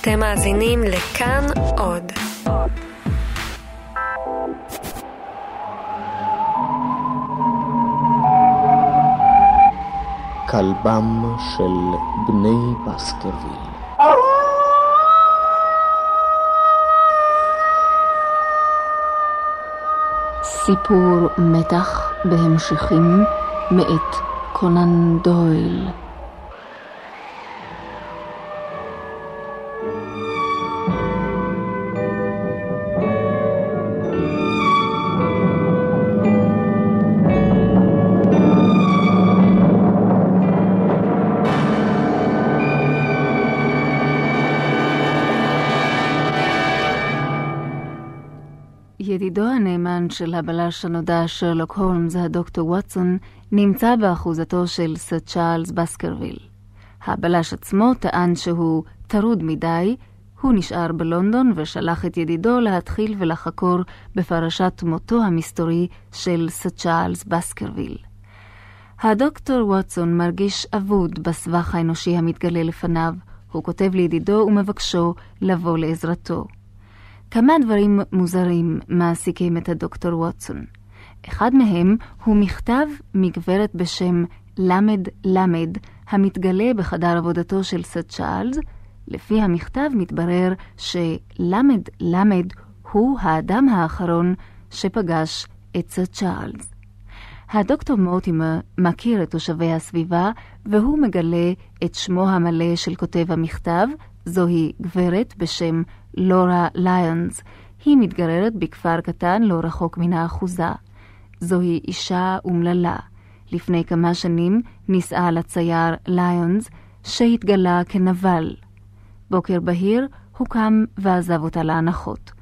אתם מאזינים לכאן עוד. כלבם של בני בסקרוויל. סיפור מתח בהמשכים מאת קונן דויל. של הבלש הנודע שרלוק הולמס, הדוקטור ווטסון, נמצא באחוזתו של סר צ'ארלס בסקרוויל. הבלש עצמו טען שהוא טרוד מדי, הוא נשאר בלונדון ושלח את ידידו להתחיל ולחקור בפרשת מותו המסתורי של סר צ'ארלס בסקרוויל. הדוקטור ווטסון מרגיש אבוד בסבך האנושי המתגלה לפניו. הוא כותב לידידו ומבקשו לבוא לעזרתו. כמה דברים מוזרים מעסיקים את הדוקטור ווטסון. אחד מהם הוא מכתב מגברת בשם למד למד, המתגלה בחדר עבודתו של סר צ'ארלס. לפי המכתב מתברר שלמד למד הוא האדם האחרון שפגש את סר צ'ארלס. הדוקטור מורטימר מכיר את תושבי הסביבה, והוא מגלה את שמו המלא של כותב המכתב, זוהי גברת בשם לורה ליונס. היא מתגררת בכפר קטן לא רחוק מן האחוזה. זוהי אישה אומללה. לפני כמה שנים נישאה לצייר ליונס, שהתגלה כנבל. בוקר בהיר הוא קם ועזב אותה להנחות.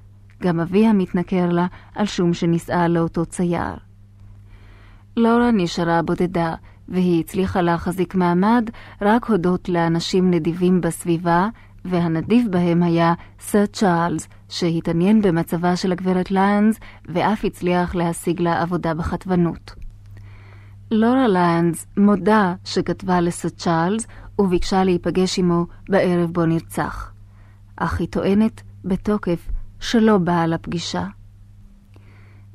גם אביה מתנכר לה על שום שנישאה לאותו צייר. לורה נשארה בודדה, והיא הצליחה להחזיק מעמד רק הודות לאנשים נדיבים בסביבה, והנדיב בהם היה סר צ'ארלס, שהתעניין במצבה של הגברת ליונס, ואף הצליח להשיג לה עבודה בחטבנות. לורה ליונס מודה שכתבה לסר צ'ארלס, וביקשה להיפגש עמו בערב בו נרצח. אך היא טוענת בתוקף שלא באה לפגישה.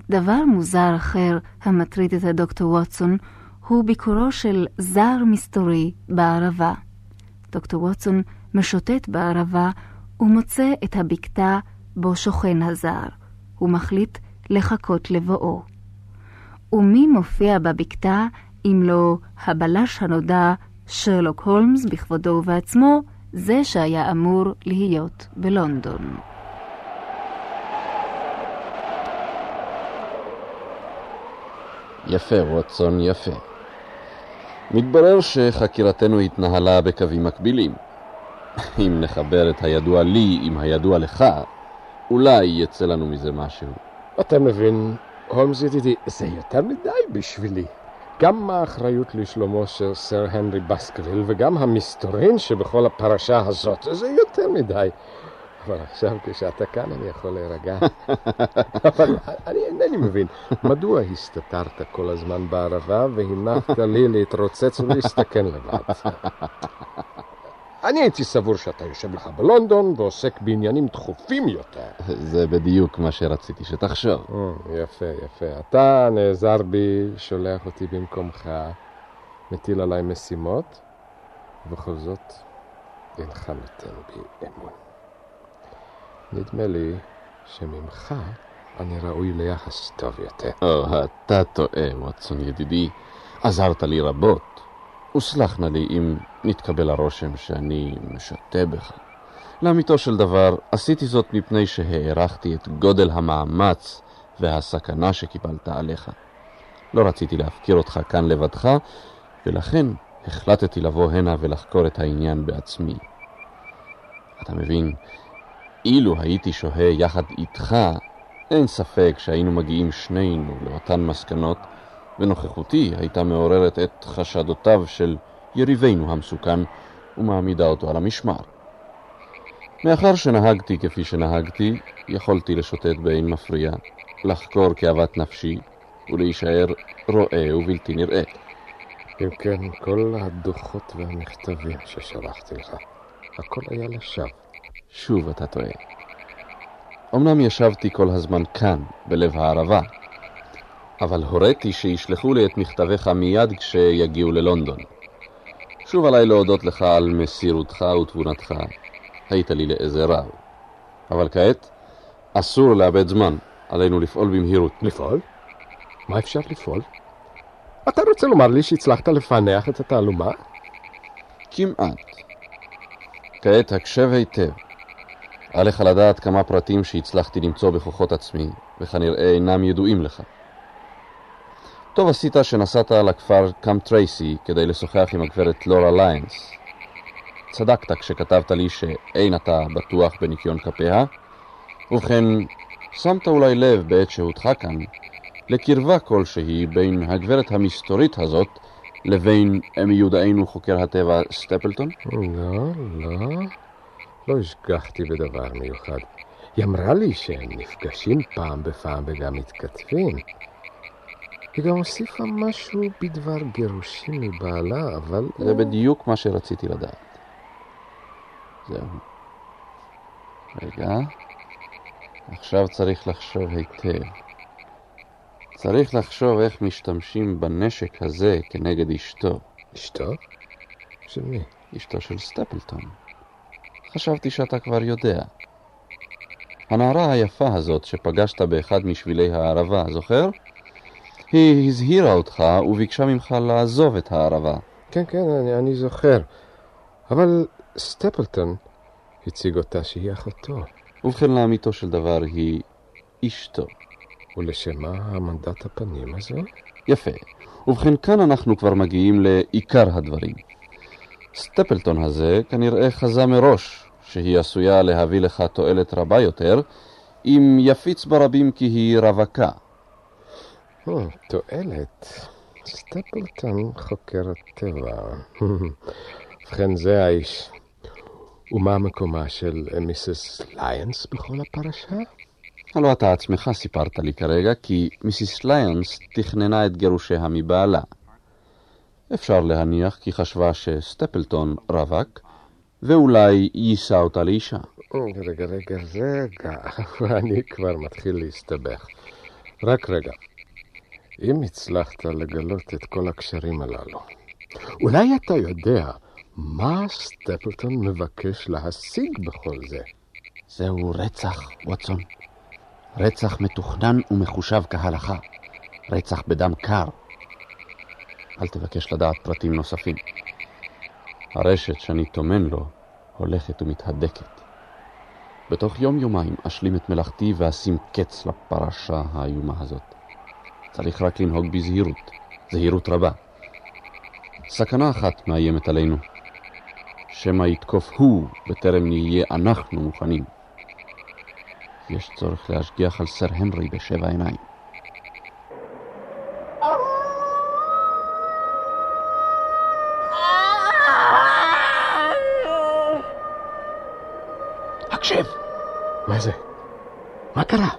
דבר מוזר אחר המטריד את הדוקטור ווטסון הוא ביקורו של זר מסתורי בערבה. דוקטור ווטסון משוטט בערבה ומוצא את הבקתה בו שוכן הזר. הוא מחליט לחכות לבואו. ומי מופיע בבקתה אם לא הבלש הנודע שרלוק הולמס בכבודו ובעצמו, זה שהיה אמור להיות בלונדון. יפה, ווטסון, יפה. מתברר שחקירתנו התנהלה בקווים מקבילים. אם נחבר את הידוע לי עם הידוע לך, אולי יצא לנו מזה משהו. אתה מבין, הולמס ידידי, זה יותר מדי בשבילי. גם האחריות לשלומו של סר הנרי בסקריל וגם המסתורין שבכל הפרשה הזאת, זה יותר מדי. אבל עכשיו כשאתה כאן אני יכול להירגע. אבל אני אינני מבין, מדוע הסתתרת כל הזמן בערבה והנחת לי להתרוצץ ולהסתכן לבד? אני הייתי סבור שאתה יושב לך בלונדון ועוסק בעניינים דחופים יותר. זה בדיוק מה שרציתי שתחשוב. יפה, יפה. אתה נעזר בי, שולח אותי במקומך, מטיל עליי משימות, ובכל זאת אינך נותן בי אמון. נדמה לי שממך אני ראוי ליחס טוב יותר. או, אתה טועה, ווטסון ידידי. עזרת לי רבות. וסלח נא לי אם נתקבל הרושם שאני משתה בך. לאמיתו של דבר, עשיתי זאת מפני שהערכתי את גודל המאמץ והסכנה שקיבלת עליך. לא רציתי להפקיר אותך כאן לבדך, ולכן החלטתי לבוא הנה ולחקור את העניין בעצמי. אתה מבין, אילו הייתי שוהה יחד איתך, אין ספק שהיינו מגיעים שנינו לאותן מסקנות, ונוכחותי הייתה מעוררת את חשדותיו של יריבינו המסוכן ומעמידה אותו על המשמר. מאחר שנהגתי כפי שנהגתי, יכולתי לשוטט באין מפריע, לחקור כאוות נפשי ולהישאר רואה ובלתי נראה. אם כן, כל הדוחות והמכתבים ששלחתי לך, הכל היה לשווא. שוב אתה טועה. אמנם ישבתי כל הזמן כאן, בלב הערבה, אבל הוריתי שישלחו לי את מכתביך מיד כשיגיעו ללונדון. שוב עליי להודות לך על מסירותך ותבונתך. היית לי לעזר רב. אבל כעת, אסור לאבד זמן. עלינו לפעול במהירות. לפעול? מה אפשר לפעול? אתה רוצה לומר לי שהצלחת לפענח את התעלומה? כמעט. כעת הקשב היטב. עליך לדעת כמה פרטים שהצלחתי למצוא בכוחות עצמי, וכנראה אינם ידועים לך. טוב עשית שנסעת לכפר קאם טרייסי כדי לשוחח עם הגברת לורה ליינס. צדקת כשכתבת לי שאין אתה בטוח בניקיון כפיה, ובכן, שמת אולי לב בעת שהותך כאן לקרבה כלשהי בין הגברת המסתורית הזאת לבין מיודענו חוקר הטבע סטפלטון? לא, לא. לא השגחתי בדבר מיוחד. היא אמרה לי שהם נפגשים פעם בפעם וגם מתכתבים. היא גם הוסיפה משהו בדבר גירושים מבעלה, אבל... זה בדיוק מה שרציתי לדעת. זהו. רגע. עכשיו צריך לחשוב היטב. צריך לחשוב איך משתמשים בנשק הזה כנגד אשתו. אשתו? של מי? אשתו של סטפלטון. חשבתי שאתה כבר יודע. הנערה היפה הזאת שפגשת באחד משבילי הערבה, זוכר? היא הזהירה אותך וביקשה ממך לעזוב את הערבה. כן, כן, אני, אני זוכר. אבל סטפלטון הציג אותה שהיא אחותו. ובכן לאמיתו של דבר היא אשתו. ולשם מה העמדת הפנים הזו? יפה. ובכן כאן אנחנו כבר מגיעים לעיקר הדברים. סטפלטון הזה כנראה חזה מראש שהיא עשויה להביא לך תועלת רבה יותר אם יפיץ ברבים כי היא רווקה. Oh, תועלת. סטפלטון חוקר הטבע. ובכן זה האיש. ומה מקומה של מיסס ליינס בכל הפרשה? הלא אתה עצמך סיפרת לי כרגע כי מיסיס ליינס תכננה את גירושיה מבעלה. אפשר להניח כי חשבה שסטפלטון רווק, ואולי יישא אותה לאישה. רגע, רגע, רגע, אני כבר מתחיל להסתבך. רק רגע. אם הצלחת לגלות את כל הקשרים הללו, אולי אתה יודע מה סטפלטון מבקש להשיג בכל זה? זהו רצח, ווטסון. רצח מתוכנן ומחושב כהלכה. רצח בדם קר. אל תבקש לדעת פרטים נוספים. הרשת שאני טומן לו הולכת ומתהדקת. בתוך יום-יומיים אשלים את מלאכתי ואשים קץ לפרשה האיומה הזאת. צריך רק לנהוג בזהירות, זהירות רבה. סכנה אחת מאיימת עלינו, שמא יתקוף הוא בטרם נהיה אנחנו מוכנים. יש צורך להשגיח על סר הנרי בשבע עיניים. הקשב! מה זה? מה קרה?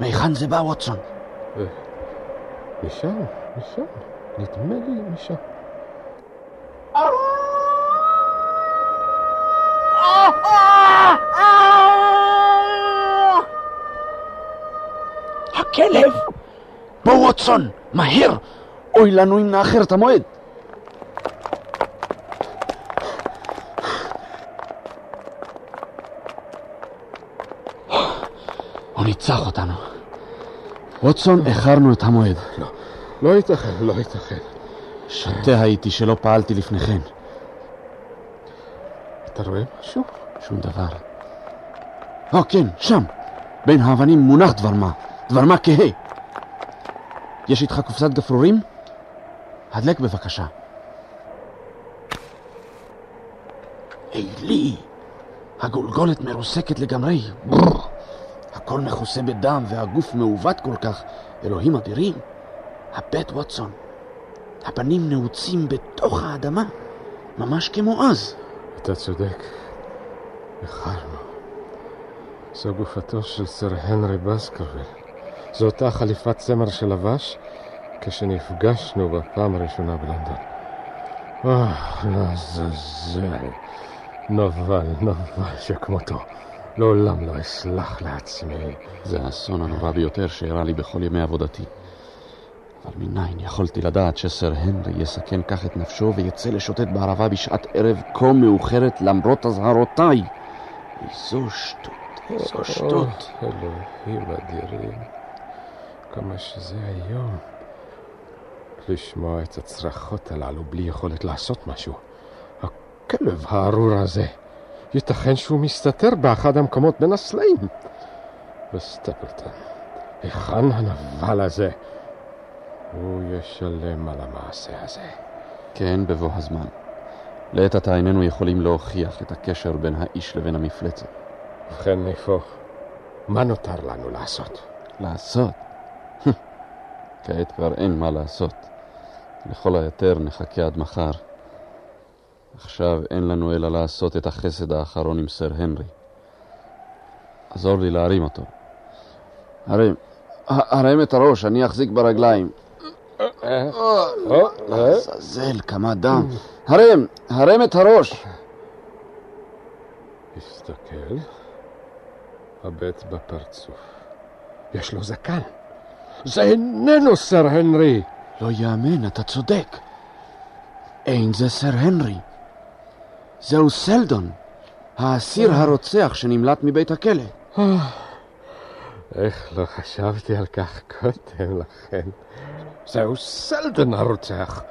מהיכן זה בא, ווטסון? משם, משם. נדמה לי משם. הכלב! בוא, ווטסון, מהר! אוי לנו אם נאחר את המועד. ניצח אותנו. ווטסון, איחרנו את המועד. לא, לא ייתכן, לא ייתכן. שוטה הייתי שלא פעלתי לפני כן. אתה רואה משהו? שום דבר. או, כן, שם. בין האבנים מונח דבר מה. דבר מה כהה. יש איתך קופסת גפרורים? הדלק בבקשה. אלי, הגולגולת מרוסקת לגמרי. ברר. הכל מכוסה בדם והגוף מעוות כל כך. אלוהים אדירים. הבט ווטסון. הפנים נעוצים בתוך האדמה, ממש כמו אז. אתה צודק. איחרנו. זו גופתו של סר הנרי בסקרוויל. זו אותה חליפת צמר שלבש כשנפגשנו בפעם הראשונה בלונדון. אה, לעזאזל. נבל, נבל שכמותו. לעולם לא אסלח לעצמי. זה האסון הנורא ביותר שאירע לי בכל ימי עבודתי. אבל מניין יכולתי לדעת שסר הנרי יסכן כך את נפשו ויצא לשוטט בערבה בשעת ערב כה מאוחרת למרות אזהרותיי? איזו שטות, איזו שטות. אלוהים אדירים, כמה שזה היום. לשמוע את הצרחות הללו בלי יכולת לעשות משהו. הכלב הארור הזה, ייתכן שהוא מסתתר באחד המקומות בין הסלעים. וסטפלטון, היכן הנבל הזה? הוא ישלם על המעשה הזה. כן, בבוא הזמן. לעת עתה איננו יכולים להוכיח את הקשר בין האיש לבין המפלצת. ובכן, נהפוך, מה נותר לנו לעשות? לעשות? כעת כבר אין מה לעשות. לכל היותר נחכה עד מחר. עכשיו אין לנו אלא לעשות את החסד האחרון עם סר הנרי. עזור לי להרים אותו. הרים, הרם את הראש, אני אחזיק ברגליים. עזאזל, כמה דם. הרם, הרם את הראש. הסתכל, הבט בפרצוף. יש לו זקן. זה איננו סר הנרי. לא יאמן, אתה צודק. אין זה סר הנרי. זהו סלדון, האסיר הרוצח שנמלט מבית הכלא. איך לא חשבתי על כך קודם לכן. זהו סלדון הרוצח,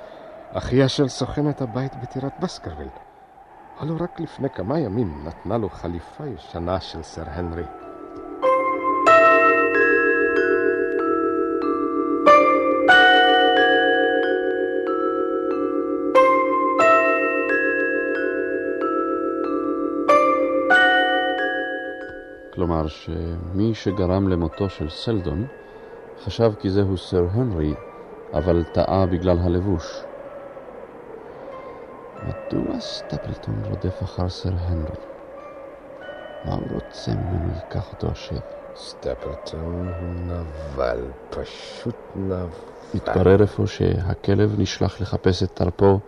אחיה של סוכנת הבית בטירת בסקרוויל. הלו רק לפני כמה ימים נתנה לו חליפה ישנה של סר הנרי. כלומר שמי שגרם למותו של סלדון חשב כי זהו סר הנרי, אבל טעה בגלל הלבוש. מדוע סטפלטון רודף אחר סר הנרי? מה הוא רוצה ממנו ייקח אותו השב? סטפלטון הוא נבל, פשוט נבל. מתברר אפוא שהכלב נשלח לחפש את תרפו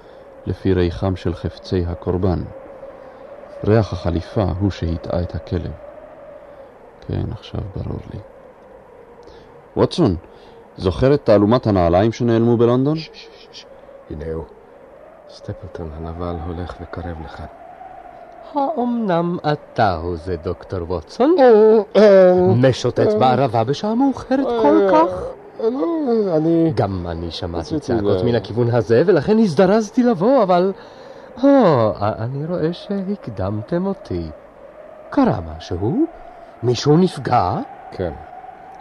לפי ריחם של חפצי הקורבן. ריח החליפה הוא שהטעה את הכלב. כן, עכשיו ברור לי. ווטסון, זוכר את תעלומת הנעליים שנעלמו בלונדון? הנה הוא. סטפלטון הנבל הולך וקרב לכאן. האומנם אתה הוא זה, דוקטור ווטסון? משוטט בערבה בשעה מאוחרת כל כך? לא, אני... גם אני שמעתי צעקות מן הכיוון הזה, ולכן הזדרזתי לבוא, אבל... או, אני רואה שהקדמתם אותי. קרה משהו? מישהו נפגע? כן,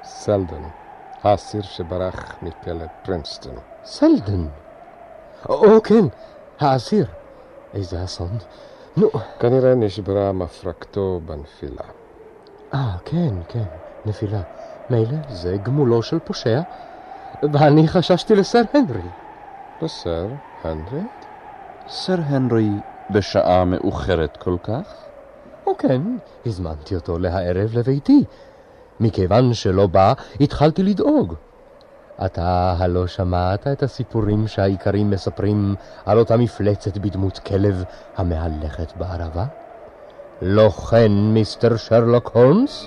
סלדון, האסיר שברח מכלא פרינסטון. סלדן. או, כן, האסיר. איזה אסון. נו, כנראה נשברה מפרקתו בנפילה. אה, כן, כן, נפילה. מילא, זה גמולו של פושע. ואני חששתי לסר הנרי. בסדר, הנרי? סר הנרי בשעה מאוחרת כל כך? או כן, הזמנתי אותו להערב לביתי. מכיוון שלא בא, התחלתי לדאוג. אתה הלא שמעת את הסיפורים שהאיכרים מספרים על אותה מפלצת בדמות כלב המהלכת בערבה? לא כן, מיסטר שרלוק הולמס?